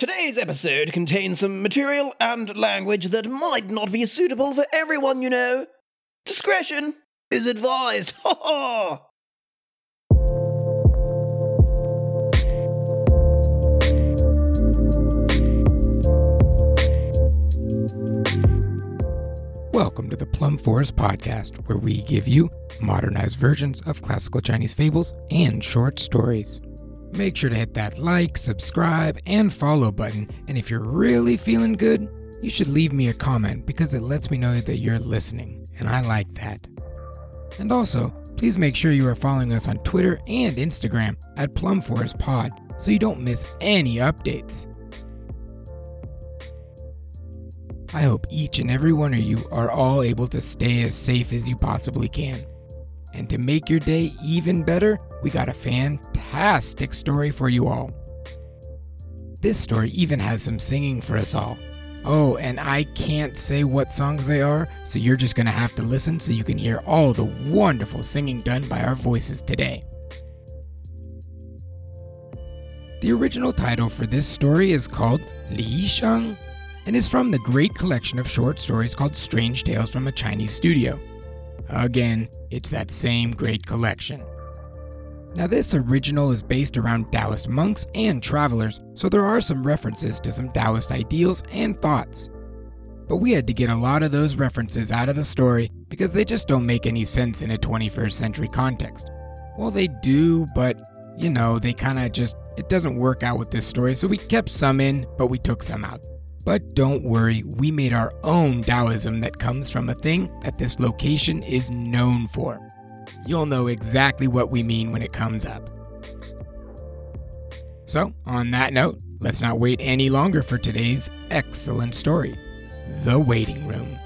Today's episode contains some material and language that might not be suitable for everyone, you know. Discretion is advised. Ha ha! Welcome to the Plum Forest Podcast, where we give you modernized versions of classical Chinese fables and short stories. Make sure to hit that like, subscribe, and follow button, and if you're really feeling good, you should leave me a comment because it lets me know that you're listening, and I like that. And also, please make sure you are following us on Twitter and Instagram at Plum Forest Pod so you don't miss any updates. I hope each and every one of you are all able to stay as safe as you possibly can. And to make your day even better, we got a fantastic story for you all. This story even has some singing for us all. Oh, and I can't say what songs they are, so you're just gonna have to listen so you can hear all the wonderful singing done by our voices today. The original title for this story is called Li Sheng and is from the great collection of short stories called Strange Tales from a Chinese Studio. Again, it's that same great collection. Now, this original is based around Taoist monks and travelers, so there are some references to some Taoist ideals and thoughts. But we had to get a lot of those references out of the story because they just don't make any sense in a 21st century context. Well, they do, but you know, they kind of just, it doesn't work out with this story, so we kept some in, but we took some out. But don't worry, we made our own Taoism that comes from a thing that this location is known for. You'll know exactly what we mean when it comes up. So, on that note, let's not wait any longer for today's excellent story The Waiting Room.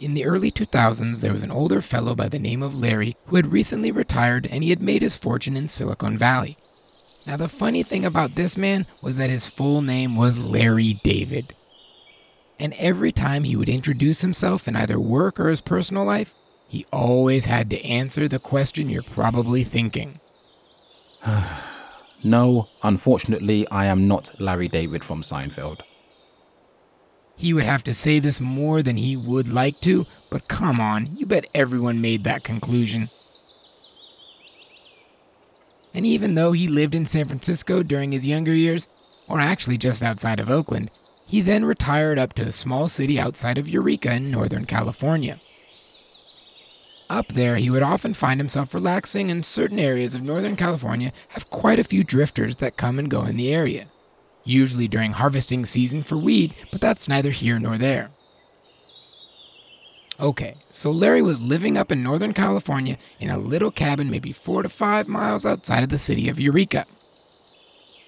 In the early 2000s, there was an older fellow by the name of Larry who had recently retired and he had made his fortune in Silicon Valley. Now, the funny thing about this man was that his full name was Larry David. And every time he would introduce himself in either work or his personal life, he always had to answer the question you're probably thinking. no, unfortunately, I am not Larry David from Seinfeld. He would have to say this more than he would like to, but come on, you bet everyone made that conclusion. And even though he lived in San Francisco during his younger years, or actually just outside of Oakland, he then retired up to a small city outside of Eureka in Northern California. Up there, he would often find himself relaxing, and certain areas of Northern California have quite a few drifters that come and go in the area usually during harvesting season for wheat, but that's neither here nor there. Okay, so Larry was living up in Northern California in a little cabin maybe four to five miles outside of the city of Eureka.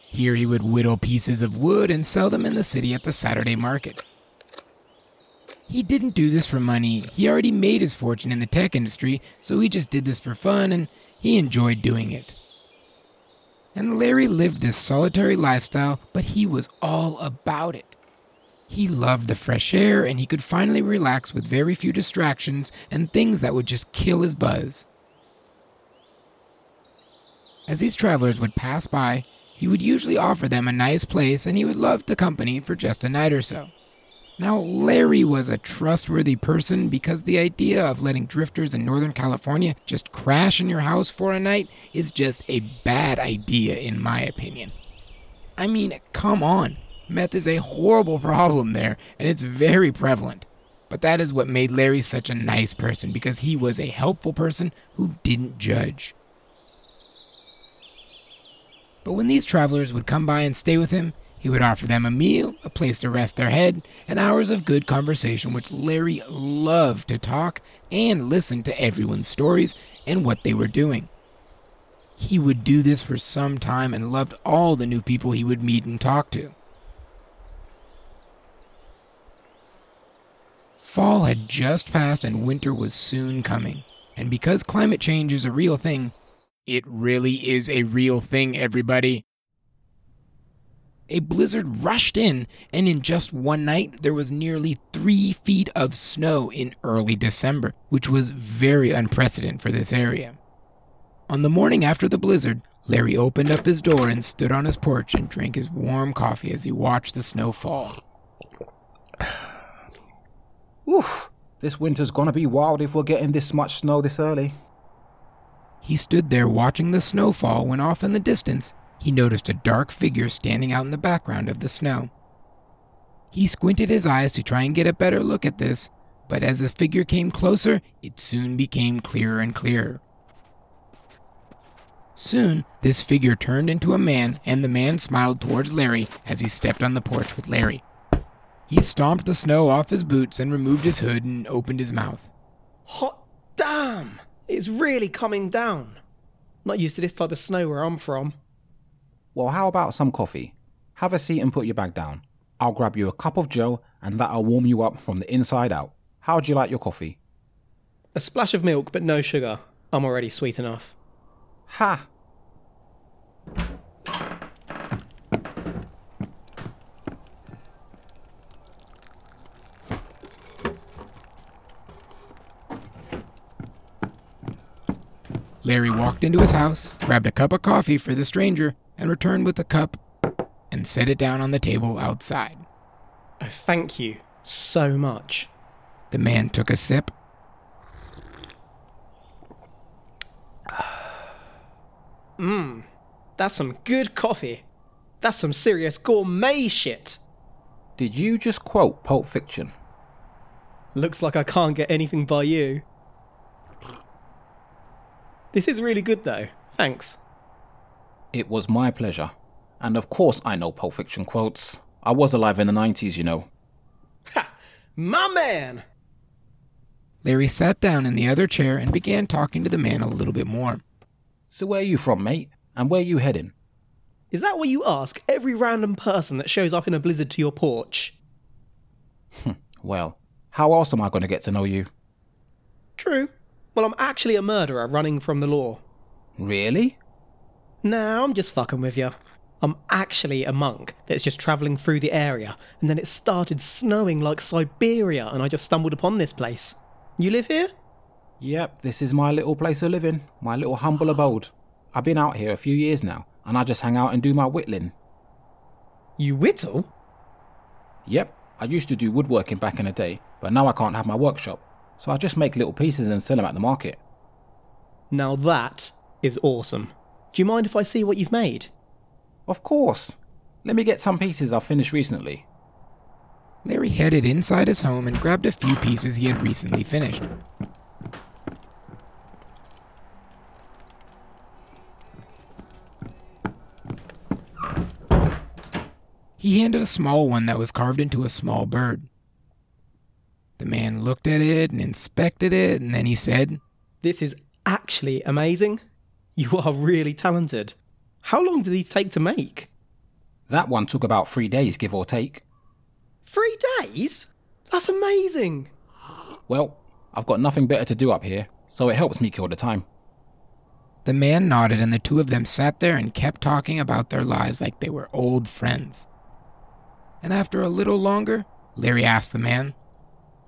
Here he would whittle pieces of wood and sell them in the city at the Saturday market. He didn't do this for money. He already made his fortune in the tech industry, so he just did this for fun and he enjoyed doing it. And Larry lived this solitary lifestyle, but he was all about it. He loved the fresh air and he could finally relax with very few distractions and things that would just kill his buzz. As these travelers would pass by, he would usually offer them a nice place and he would love the company for just a night or so. Now, Larry was a trustworthy person because the idea of letting drifters in Northern California just crash in your house for a night is just a bad idea, in my opinion. I mean, come on. Meth is a horrible problem there, and it's very prevalent. But that is what made Larry such a nice person because he was a helpful person who didn't judge. But when these travelers would come by and stay with him, he would offer them a meal, a place to rest their head, and hours of good conversation, which Larry loved to talk and listen to everyone's stories and what they were doing. He would do this for some time and loved all the new people he would meet and talk to. Fall had just passed and winter was soon coming. And because climate change is a real thing, it really is a real thing, everybody. A blizzard rushed in, and in just one night, there was nearly three feet of snow in early December, which was very unprecedented for this area. On the morning after the blizzard, Larry opened up his door and stood on his porch and drank his warm coffee as he watched the snow fall. Oof, this winter's gonna be wild if we're getting this much snow this early. He stood there watching the snow fall when off in the distance he noticed a dark figure standing out in the background of the snow. He squinted his eyes to try and get a better look at this, but as the figure came closer, it soon became clearer and clearer. Soon, this figure turned into a man, and the man smiled towards Larry as he stepped on the porch with Larry. He stomped the snow off his boots and removed his hood and opened his mouth. Hot damn! It's really coming down. Not used to this type of snow where I'm from. Well, how about some coffee? Have a seat and put your bag down. I'll grab you a cup of joe and that'll warm you up from the inside out. How'd you like your coffee? A splash of milk, but no sugar. I'm already sweet enough. Ha! Larry walked into his house, grabbed a cup of coffee for the stranger, and returned with the cup and set it down on the table outside. Oh, thank you so much. The man took a sip. Mmm, that's some good coffee. That's some serious gourmet shit. Did you just quote Pulp Fiction? Looks like I can't get anything by you. This is really good though. Thanks. It was my pleasure. And of course I know Pulp Fiction quotes. I was alive in the 90s, you know. Ha! My man! Larry sat down in the other chair and began talking to the man a little bit more. So where are you from, mate? And where are you heading? Is that what you ask every random person that shows up in a blizzard to your porch? Hmm, well, how else am I going to get to know you? True. Well, I'm actually a murderer running from the law. Really? Nah, I'm just fucking with you. I'm actually a monk that's just travelling through the area, and then it started snowing like Siberia, and I just stumbled upon this place. You live here? Yep, this is my little place of living, my little humble abode. I've been out here a few years now, and I just hang out and do my whittling. You whittle? Yep, I used to do woodworking back in the day, but now I can't have my workshop, so I just make little pieces and sell them at the market. Now that is awesome. Do you mind if I see what you've made? Of course. Let me get some pieces I've finished recently. Larry headed inside his home and grabbed a few pieces he had recently finished. He handed a small one that was carved into a small bird. The man looked at it and inspected it, and then he said, This is actually amazing. You are really talented. How long did these take to make? That one took about three days, give or take. Three days? That's amazing. Well, I've got nothing better to do up here, so it helps me kill the time. The man nodded, and the two of them sat there and kept talking about their lives like they were old friends. And after a little longer, Larry asked the man,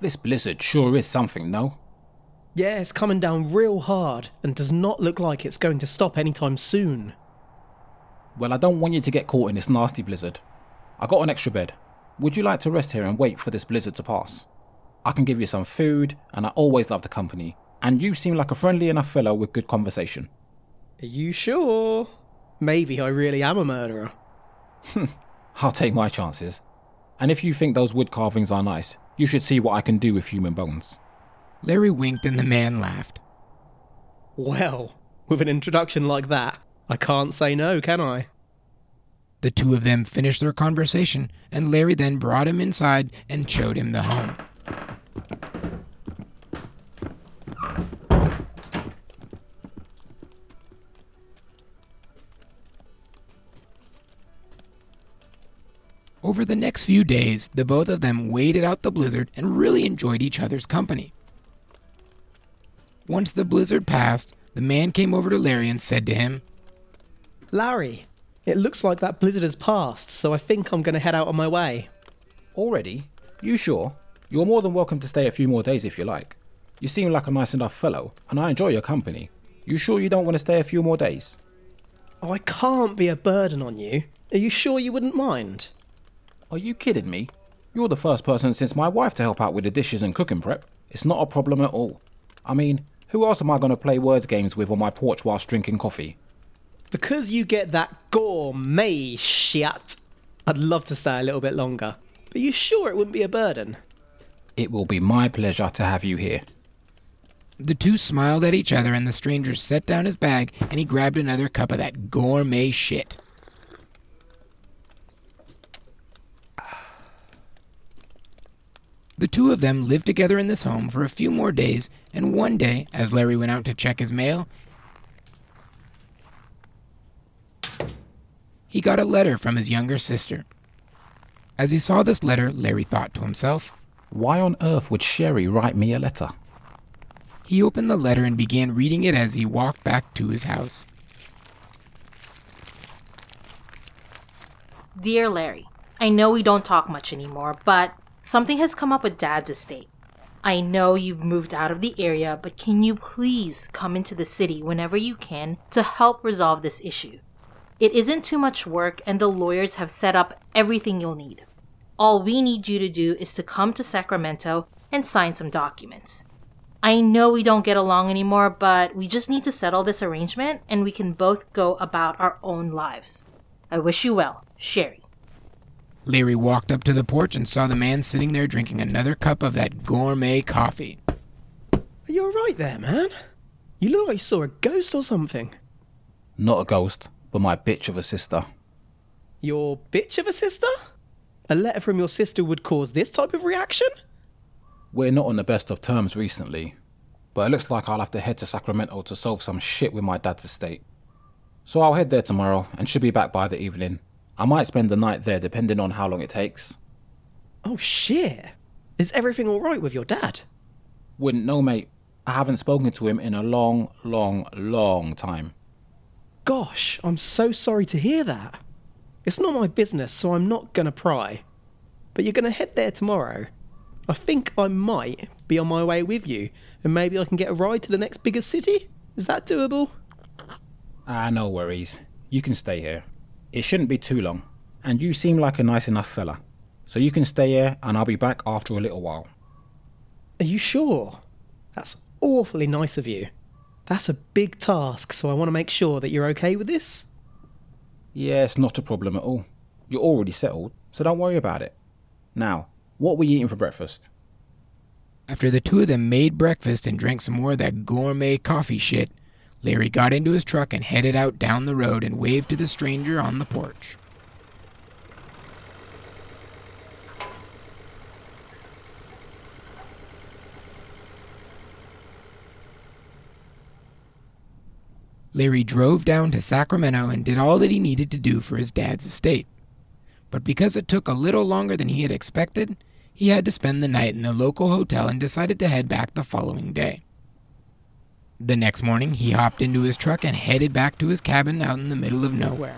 This blizzard sure is something, no? Yeah, it's coming down real hard and does not look like it's going to stop anytime soon. Well, I don't want you to get caught in this nasty blizzard. I got an extra bed. Would you like to rest here and wait for this blizzard to pass? I can give you some food, and I always love the company. And you seem like a friendly enough fellow with good conversation. Are you sure? Maybe I really am a murderer. I'll take my chances. And if you think those wood carvings are nice, you should see what I can do with human bones. Larry winked and the man laughed. Well, with an introduction like that, I can't say no, can I? The two of them finished their conversation, and Larry then brought him inside and showed him the home. Over the next few days, the both of them waited out the blizzard and really enjoyed each other's company. Once the blizzard passed, the man came over to Larry and said to him, Larry, It looks like that blizzard has passed, so I think I'm going to head out on my way. Already? You sure? You're more than welcome to stay a few more days if you like. You seem like a nice enough fellow, and I enjoy your company. You sure you don't want to stay a few more days? Oh, I can't be a burden on you. Are you sure you wouldn't mind? Are you kidding me? You're the first person since my wife to help out with the dishes and cooking prep. It's not a problem at all. I mean, who else am I going to play words games with on my porch whilst drinking coffee? Because you get that gourmet shit, I'd love to stay a little bit longer. But you sure it wouldn't be a burden? It will be my pleasure to have you here. The two smiled at each other, and the stranger set down his bag and he grabbed another cup of that gourmet shit. The two of them lived together in this home for a few more days, and one day, as Larry went out to check his mail, he got a letter from his younger sister. As he saw this letter, Larry thought to himself, Why on earth would Sherry write me a letter? He opened the letter and began reading it as he walked back to his house. Dear Larry, I know we don't talk much anymore, but something has come up with Dad's estate. I know you've moved out of the area, but can you please come into the city whenever you can to help resolve this issue? It isn't too much work, and the lawyers have set up everything you'll need. All we need you to do is to come to Sacramento and sign some documents. I know we don't get along anymore, but we just need to settle this arrangement and we can both go about our own lives. I wish you well, Sherry. Larry walked up to the porch and saw the man sitting there drinking another cup of that gourmet coffee. Are you alright there, man? You look like you saw a ghost or something. Not a ghost, but my bitch of a sister. Your bitch of a sister? A letter from your sister would cause this type of reaction? We're not on the best of terms recently, but it looks like I'll have to head to Sacramento to solve some shit with my dad's estate. So I'll head there tomorrow and should be back by the evening. I might spend the night there depending on how long it takes. Oh shit. Is everything alright with your dad? Wouldn't know, mate. I haven't spoken to him in a long, long, long time. Gosh, I'm so sorry to hear that. It's not my business, so I'm not gonna pry. But you're gonna head there tomorrow. I think I might be on my way with you, and maybe I can get a ride to the next biggest city? Is that doable? Ah, no worries. You can stay here. It shouldn't be too long. And you seem like a nice enough fella. So you can stay here and I'll be back after a little while. Are you sure? That's awfully nice of you. That's a big task, so I want to make sure that you're okay with this. Yeah, it's not a problem at all. You're already settled, so don't worry about it. Now, what were you eating for breakfast? After the two of them made breakfast and drank some more of that gourmet coffee shit, Larry got into his truck and headed out down the road and waved to the stranger on the porch. Larry drove down to Sacramento and did all that he needed to do for his dad's estate. But because it took a little longer than he had expected, he had to spend the night in the local hotel and decided to head back the following day. The next morning, he hopped into his truck and headed back to his cabin out in the middle of nowhere.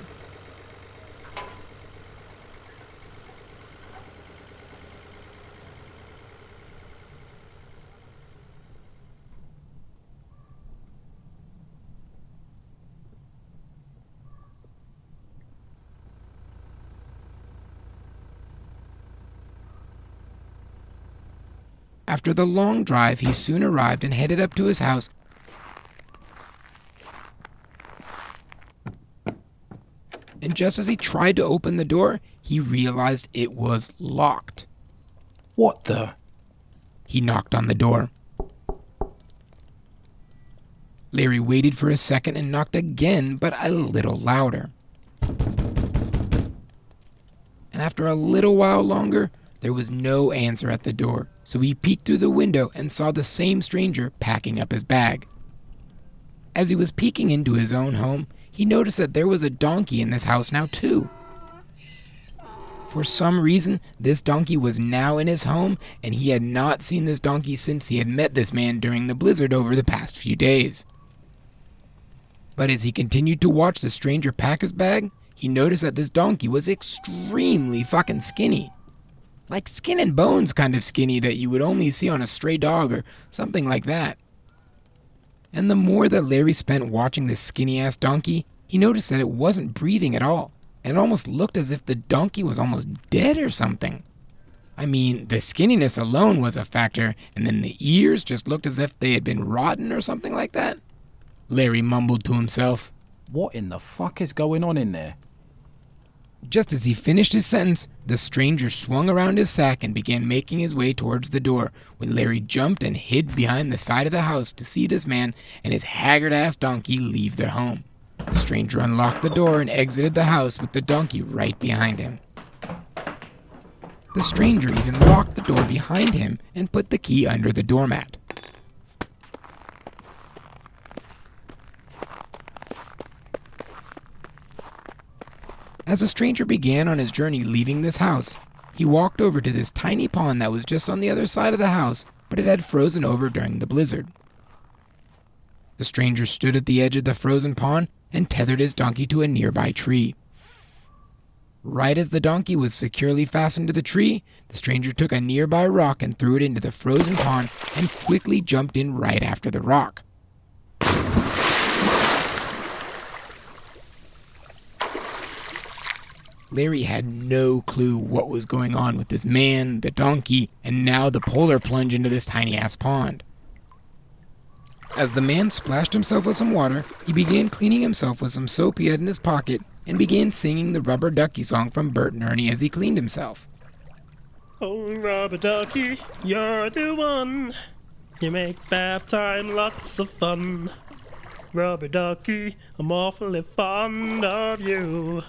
After the long drive, he soon arrived and headed up to his house. And just as he tried to open the door, he realized it was locked. What the? He knocked on the door. Larry waited for a second and knocked again, but a little louder. And after a little while longer, there was no answer at the door, so he peeked through the window and saw the same stranger packing up his bag. As he was peeking into his own home, he noticed that there was a donkey in this house now, too. For some reason, this donkey was now in his home, and he had not seen this donkey since he had met this man during the blizzard over the past few days. But as he continued to watch the stranger pack his bag, he noticed that this donkey was extremely fucking skinny. Like skin and bones kind of skinny that you would only see on a stray dog or something like that. And the more that Larry spent watching this skinny ass donkey, he noticed that it wasn't breathing at all. And it almost looked as if the donkey was almost dead or something. I mean, the skinniness alone was a factor, and then the ears just looked as if they had been rotten or something like that. Larry mumbled to himself. What in the fuck is going on in there? Just as he finished his sentence, the stranger swung around his sack and began making his way towards the door, when Larry jumped and hid behind the side of the house to see this man and his haggard ass donkey leave their home. The stranger unlocked the door and exited the house with the donkey right behind him. The stranger even locked the door behind him and put the key under the doormat. As the stranger began on his journey leaving this house, he walked over to this tiny pond that was just on the other side of the house, but it had frozen over during the blizzard. The stranger stood at the edge of the frozen pond and tethered his donkey to a nearby tree. Right as the donkey was securely fastened to the tree, the stranger took a nearby rock and threw it into the frozen pond and quickly jumped in right after the rock. Larry had no clue what was going on with this man, the donkey, and now the polar plunge into this tiny ass pond. As the man splashed himself with some water, he began cleaning himself with some soap he had in his pocket and began singing the Rubber Ducky song from Bert and Ernie as he cleaned himself. Oh, rubber ducky, you're the one. You make bath time lots of fun. Rubber ducky, I'm awfully fond of you.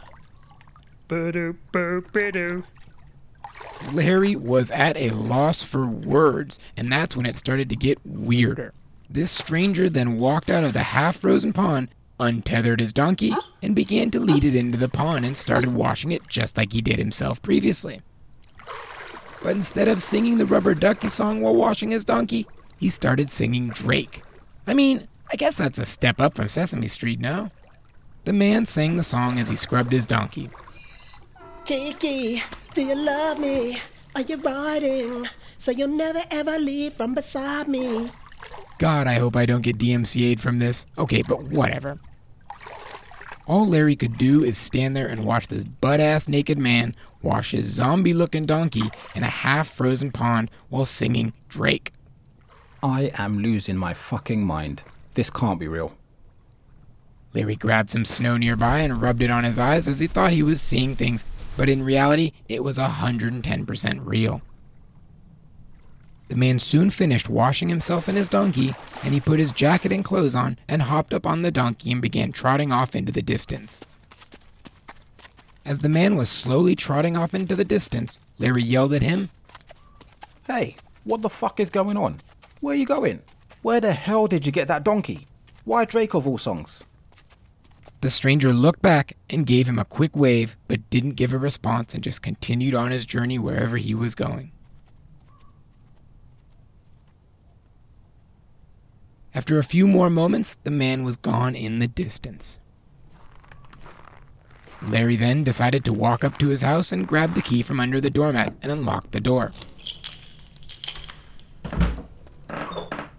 Larry was at a loss for words, and that's when it started to get weirder. This stranger then walked out of the half frozen pond, untethered his donkey, and began to lead it into the pond and started washing it just like he did himself previously. But instead of singing the rubber ducky song while washing his donkey, he started singing Drake. I mean, I guess that's a step up from Sesame Street now. The man sang the song as he scrubbed his donkey. Kiki, do you love me? Are you riding? So you'll never ever leave from beside me. God, I hope I don't get DMCA'd from this. Okay, but whatever. All Larry could do is stand there and watch this butt ass naked man wash his zombie looking donkey in a half frozen pond while singing Drake. I am losing my fucking mind. This can't be real. Larry grabbed some snow nearby and rubbed it on his eyes as he thought he was seeing things, but in reality, it was 110% real. The man soon finished washing himself and his donkey, and he put his jacket and clothes on and hopped up on the donkey and began trotting off into the distance. As the man was slowly trotting off into the distance, Larry yelled at him, Hey, what the fuck is going on? Where are you going? Where the hell did you get that donkey? Why Drake of all songs? The stranger looked back and gave him a quick wave, but didn't give a response and just continued on his journey wherever he was going. After a few more moments, the man was gone in the distance. Larry then decided to walk up to his house and grab the key from under the doormat and unlock the door.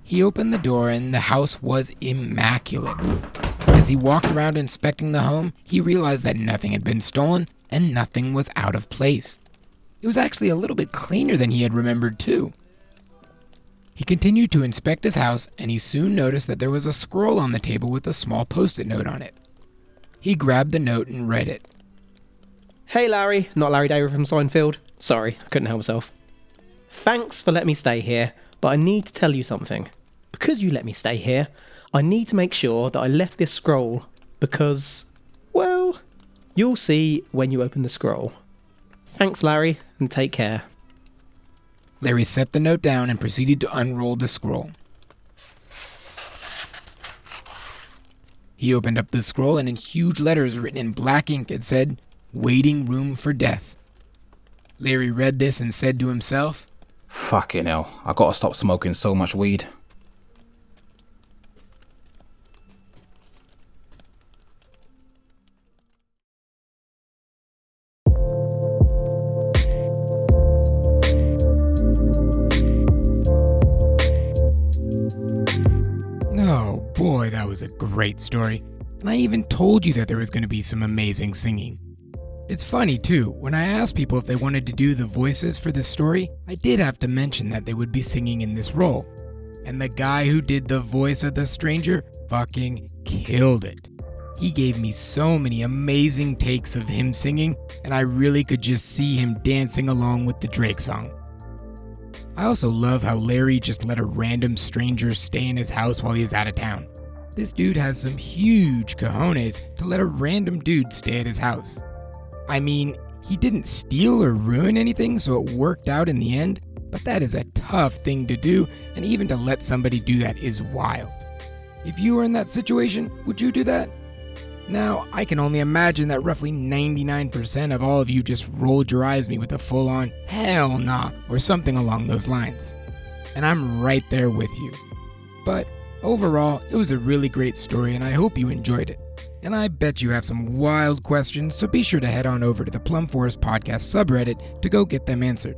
He opened the door and the house was immaculate. As he walked around inspecting the home, he realized that nothing had been stolen and nothing was out of place. It was actually a little bit cleaner than he had remembered, too. He continued to inspect his house and he soon noticed that there was a scroll on the table with a small post it note on it. He grabbed the note and read it. Hey Larry, not Larry David from Seinfeld. Sorry, I couldn't help myself. Thanks for letting me stay here, but I need to tell you something. Because you let me stay here, I need to make sure that I left this scroll because, well, you'll see when you open the scroll. Thanks, Larry, and take care. Larry set the note down and proceeded to unroll the scroll. He opened up the scroll, and in huge letters written in black ink, it said, Waiting Room for Death. Larry read this and said to himself, Fucking hell, I gotta stop smoking so much weed. Boy, that was a great story. And I even told you that there was going to be some amazing singing. It's funny, too, when I asked people if they wanted to do the voices for this story, I did have to mention that they would be singing in this role. And the guy who did the voice of the stranger fucking killed it. He gave me so many amazing takes of him singing, and I really could just see him dancing along with the Drake song. I also love how Larry just let a random stranger stay in his house while he is out of town. This dude has some huge cojones to let a random dude stay at his house. I mean, he didn't steal or ruin anything, so it worked out in the end, but that is a tough thing to do, and even to let somebody do that is wild. If you were in that situation, would you do that? Now, I can only imagine that roughly 99% of all of you just rolled your eyes at me with a full on, hell nah, or something along those lines. And I'm right there with you. But overall, it was a really great story, and I hope you enjoyed it. And I bet you have some wild questions, so be sure to head on over to the Plum Forest Podcast subreddit to go get them answered.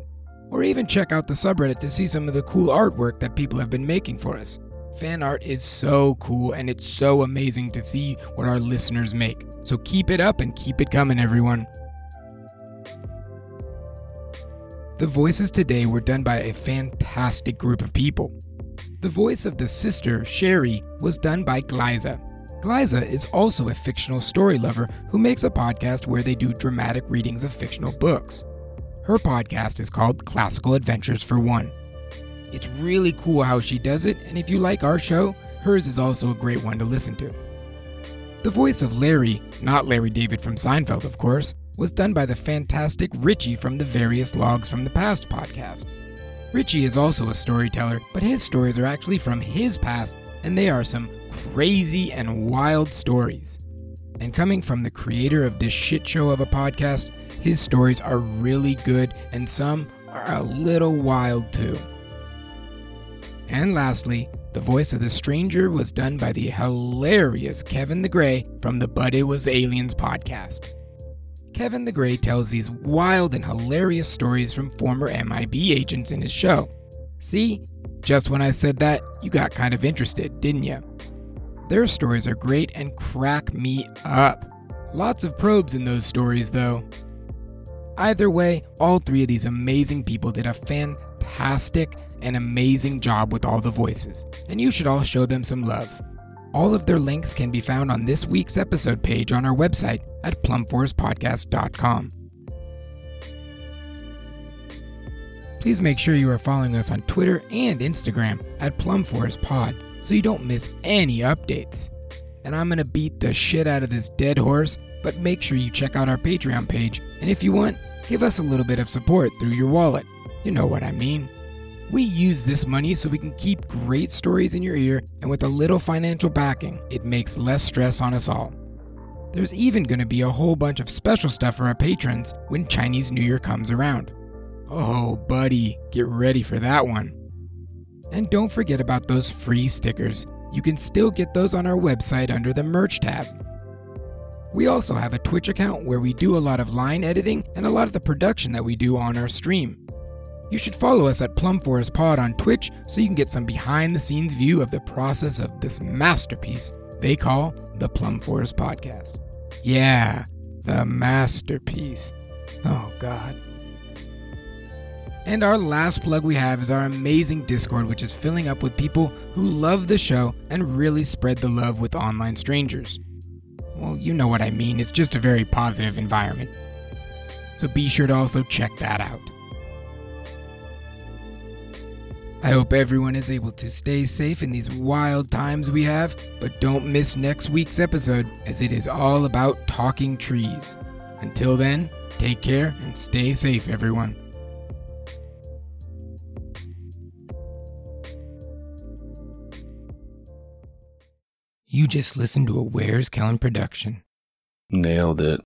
Or even check out the subreddit to see some of the cool artwork that people have been making for us. Fan art is so cool and it's so amazing to see what our listeners make. So keep it up and keep it coming, everyone. The voices today were done by a fantastic group of people. The voice of the sister, Sherry, was done by Glyza. Glyza is also a fictional story lover who makes a podcast where they do dramatic readings of fictional books. Her podcast is called Classical Adventures for One. It's really cool how she does it, and if you like our show, hers is also a great one to listen to. The voice of Larry, not Larry David from Seinfeld, of course, was done by the fantastic Richie from the Various Logs from the Past podcast. Richie is also a storyteller, but his stories are actually from his past, and they are some crazy and wild stories. And coming from the creator of this shit show of a podcast, his stories are really good, and some are a little wild too. And lastly, the voice of the stranger was done by the hilarious Kevin the Grey from the But It Was Aliens podcast. Kevin the Grey tells these wild and hilarious stories from former MIB agents in his show. See? Just when I said that, you got kind of interested, didn't you? Their stories are great and crack me up. Lots of probes in those stories, though. Either way, all three of these amazing people did a fantastic and amazing job with all the voices, and you should all show them some love. All of their links can be found on this week's episode page on our website at plumforestpodcast.com. Please make sure you are following us on Twitter and Instagram at plumforestpod so you don't miss any updates. And I'm gonna beat the shit out of this dead horse, but make sure you check out our Patreon page, and if you want, give us a little bit of support through your wallet. You know what I mean. We use this money so we can keep great stories in your ear, and with a little financial backing, it makes less stress on us all. There's even going to be a whole bunch of special stuff for our patrons when Chinese New Year comes around. Oh, buddy, get ready for that one. And don't forget about those free stickers. You can still get those on our website under the merch tab. We also have a Twitch account where we do a lot of line editing and a lot of the production that we do on our stream. You should follow us at Plum Forest Pod on Twitch so you can get some behind the scenes view of the process of this masterpiece they call the Plum Forest Podcast. Yeah, the masterpiece. Oh, God. And our last plug we have is our amazing Discord, which is filling up with people who love the show and really spread the love with online strangers. Well, you know what I mean, it's just a very positive environment. So be sure to also check that out. I hope everyone is able to stay safe in these wild times we have, but don't miss next week's episode as it is all about talking trees. Until then, take care and stay safe, everyone. You just listened to a Where's Kellen production. Nailed it.